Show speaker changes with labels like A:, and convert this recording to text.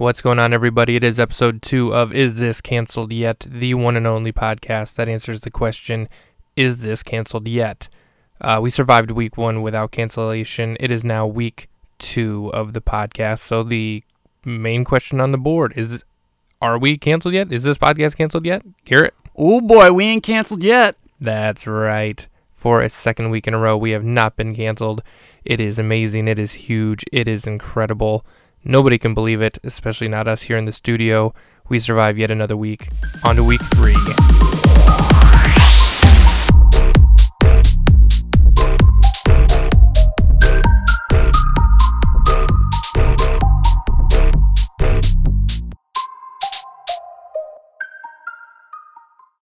A: What's going on, everybody? It is episode two of Is This Canceled Yet? The one and only podcast that answers the question Is this canceled yet? Uh, we survived week one without cancellation. It is now week two of the podcast. So, the main question on the board is Are we canceled yet? Is this podcast canceled yet? Garrett?
B: Oh boy, we ain't canceled yet.
A: That's right. For a second week in a row, we have not been canceled. It is amazing. It is huge. It is incredible. Nobody can believe it, especially not us here in the studio. We survive yet another week. On to week three.